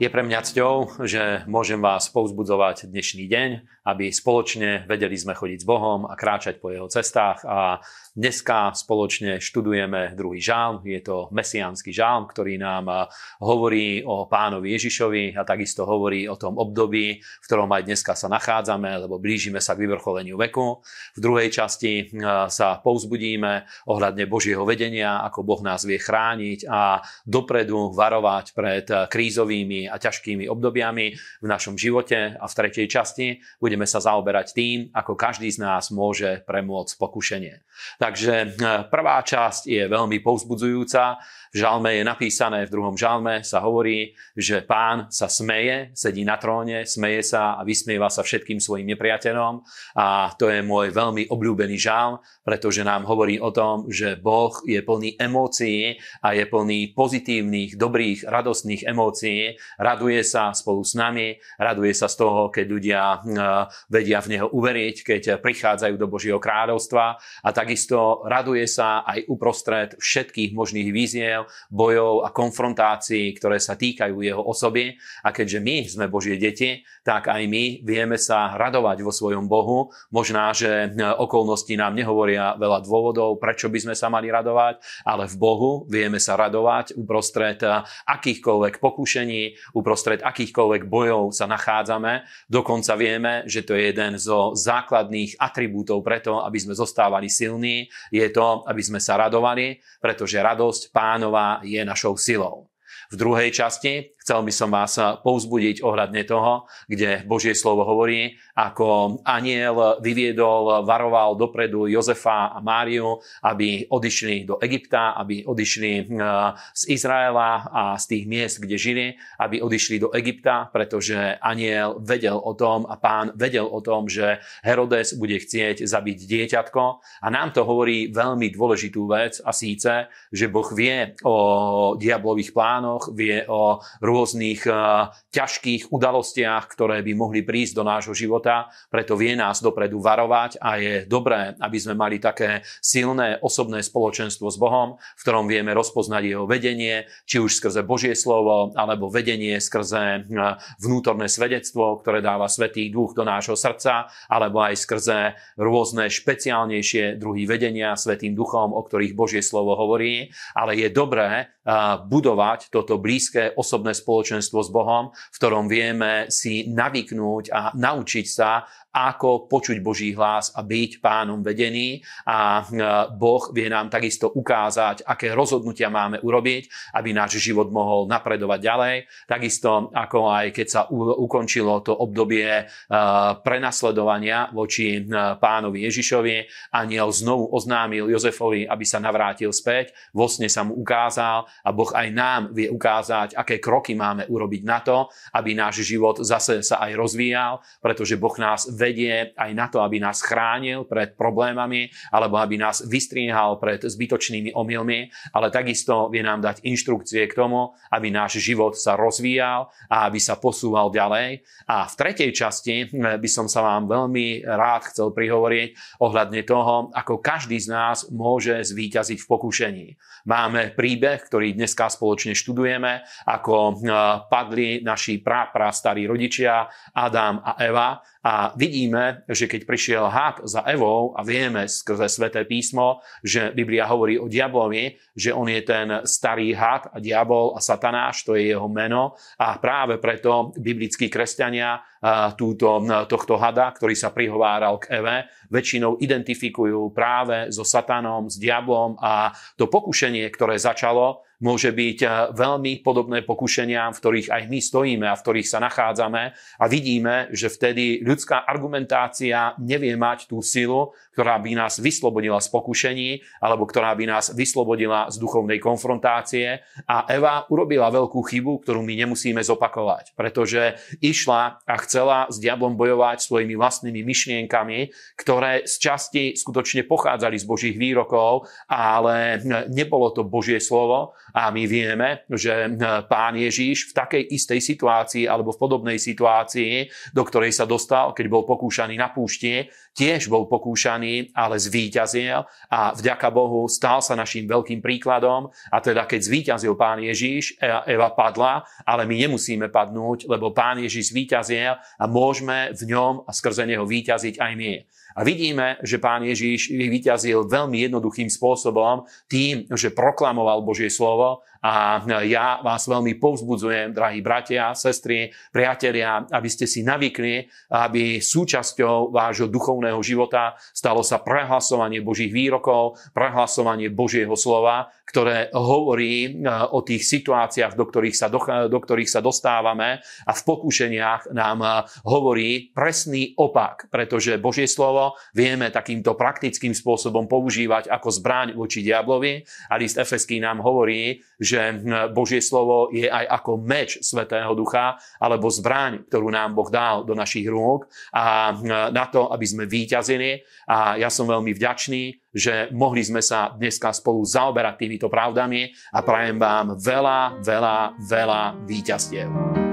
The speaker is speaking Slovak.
Je pre mňa cťou, že môžem vás povzbudzovať dnešný deň, aby spoločne vedeli sme chodiť s Bohom a kráčať po jeho cestách. A dneska spoločne študujeme druhý žálm. Je to mesiánsky žálm, ktorý nám hovorí o pánovi Ježišovi a takisto hovorí o tom období, v ktorom aj dneska sa nachádzame, lebo blížime sa k vyvrcholeniu veku. V druhej časti sa povzbudíme ohľadne Božieho vedenia, ako Boh nás vie chrániť a dopredu varovať pred krízovými a ťažkými obdobiami v našom živote a v tretej časti budeme sa zaoberať tým, ako každý z nás môže premôcť pokušenie. Takže eh, prvá časť je veľmi povzbudzujúca. V žalme je napísané, v druhom žalme sa hovorí, že pán sa smeje, sedí na tróne, smeje sa a vysmieva sa všetkým svojim nepriateľom. A to je môj veľmi obľúbený žalm, pretože nám hovorí o tom, že Boh je plný emócií a je plný pozitívnych, dobrých, radostných emócií. Raduje sa spolu s nami, raduje sa z toho, keď ľudia eh, vedia v Neho uveriť, keď prichádzajú do Božieho kráľovstva a takisto raduje sa aj uprostred všetkých možných víziev, bojov a konfrontácií, ktoré sa týkajú jeho osoby. A keďže my sme Božie deti, tak aj my vieme sa radovať vo svojom Bohu. Možná, že okolnosti nám nehovoria veľa dôvodov, prečo by sme sa mali radovať, ale v Bohu vieme sa radovať uprostred akýchkoľvek pokušení, uprostred akýchkoľvek bojov sa nachádzame. Dokonca vieme, že to je jeden zo základných atribútov preto, aby sme zostávali silní, je to, aby sme sa radovali, pretože radosť pánov Pánova je našou silou. V druhej časti chcel by som vás povzbudiť ohľadne toho, kde Božie slovo hovorí, ako aniel vyviedol, varoval dopredu Jozefa a Máriu, aby odišli do Egypta, aby odišli e, z Izraela a z tých miest, kde žili, aby odišli do Egypta, pretože aniel vedel o tom a pán vedel o tom, že Herodes bude chcieť zabiť dieťatko. A nám to hovorí veľmi dôležitú vec a síce, že Boh vie o diablových plánoch, vie o rôznych rôznych eh, ťažkých udalostiach, ktoré by mohli prísť do nášho života. Preto vie nás dopredu varovať a je dobré, aby sme mali také silné osobné spoločenstvo s Bohom, v ktorom vieme rozpoznať jeho vedenie, či už skrze Božie slovo, alebo vedenie skrze eh, vnútorné svedectvo, ktoré dáva Svetý Duch do nášho srdca, alebo aj skrze rôzne špeciálnejšie druhy vedenia Svetým Duchom, o ktorých Božie slovo hovorí. Ale je dobré eh, budovať toto blízke osobné spoločenstvo s Bohom, v ktorom vieme si navyknúť a naučiť sa ako počuť Boží hlas a byť pánom vedený. A e, Boh vie nám takisto ukázať, aké rozhodnutia máme urobiť, aby náš život mohol napredovať ďalej. Takisto ako aj keď sa ukončilo to obdobie e, prenasledovania voči e, pánovi Ježišovi, aniel znovu oznámil Jozefovi, aby sa navrátil späť. Vo sne sa mu ukázal a Boh aj nám vie ukázať, aké kroky máme urobiť na to, aby náš život zase sa aj rozvíjal, pretože Boh nás vedie aj na to, aby nás chránil pred problémami alebo aby nás vystriehal pred zbytočnými omylmi, ale takisto vie nám dať inštrukcie k tomu, aby náš život sa rozvíjal a aby sa posúval ďalej. A v tretej časti by som sa vám veľmi rád chcel prihovoriť ohľadne toho, ako každý z nás môže zvíťaziť v pokušení. Máme príbeh, ktorý dneska spoločne študujeme, ako padli naši pra, pra starí rodičia Adam a Eva a vidíme, že keď prišiel had za Evou a vieme skrze sväté písmo, že Biblia hovorí o diablovi, že on je ten starý had a diabol a satanáš, to je jeho meno. A práve preto biblickí kresťania túto, tohto hada, ktorý sa prihováral k Eve, väčšinou identifikujú práve so satanom, s diablom a to pokušenie, ktoré začalo, môže byť eh, veľmi podobné pokušeniam, v ktorých aj my stojíme a v ktorých sa nachádzame a vidíme, že vtedy ľudská argumentácia nevie mať tú silu, ktorá by nás vyslobodila z pokušení alebo ktorá by nás vyslobodila z duchovnej konfrontácie. A Eva urobila veľkú chybu, ktorú my nemusíme zopakovať, pretože išla a chcela s diablom bojovať svojimi vlastnými myšlienkami, ktoré z časti skutočne pochádzali z Božích výrokov, ale nebolo to Božie slovo. A my vieme, že hm, pán Ježíš v takej istej situácii alebo v podobnej situácii, do ktorej sa dostal, keď bol pokúšaný na púšti, tiež bol pokúšaný, ale zvíťazil a vďaka Bohu stal sa našim veľkým príkladom. A teda keď zvíťazil pán Ježíš, Eva padla, ale my nemusíme padnúť, lebo pán Ježíš zvíťazil a môžeme v ňom a skrze neho víťaziť aj my. A vidíme, že pán Ježíš vyťazil veľmi jednoduchým spôsobom tým, že proklamoval Božie slovo. A ja vás veľmi povzbudzujem, drahí bratia, sestry, priatelia, aby ste si navykli, aby súčasťou vášho duchovného života stalo sa prehlasovanie Božích výrokov, prehlasovanie Božieho slova, ktoré hovorí e, o tých situáciách, do ktorých sa, do, do ktorých sa dostávame. A v pokušeniach nám e, hovorí presný opak, pretože Božie slovo vieme takýmto praktickým spôsobom používať ako zbraň voči diablovi a list Efeský nám hovorí, že Božie slovo je aj ako meč Svetého Ducha alebo zbraň, ktorú nám Boh dal do našich rúk a na to, aby sme výťazili. A ja som veľmi vďačný, že mohli sme sa dneska spolu zaoberať týmito pravdami a prajem vám veľa, veľa, veľa výťastiev.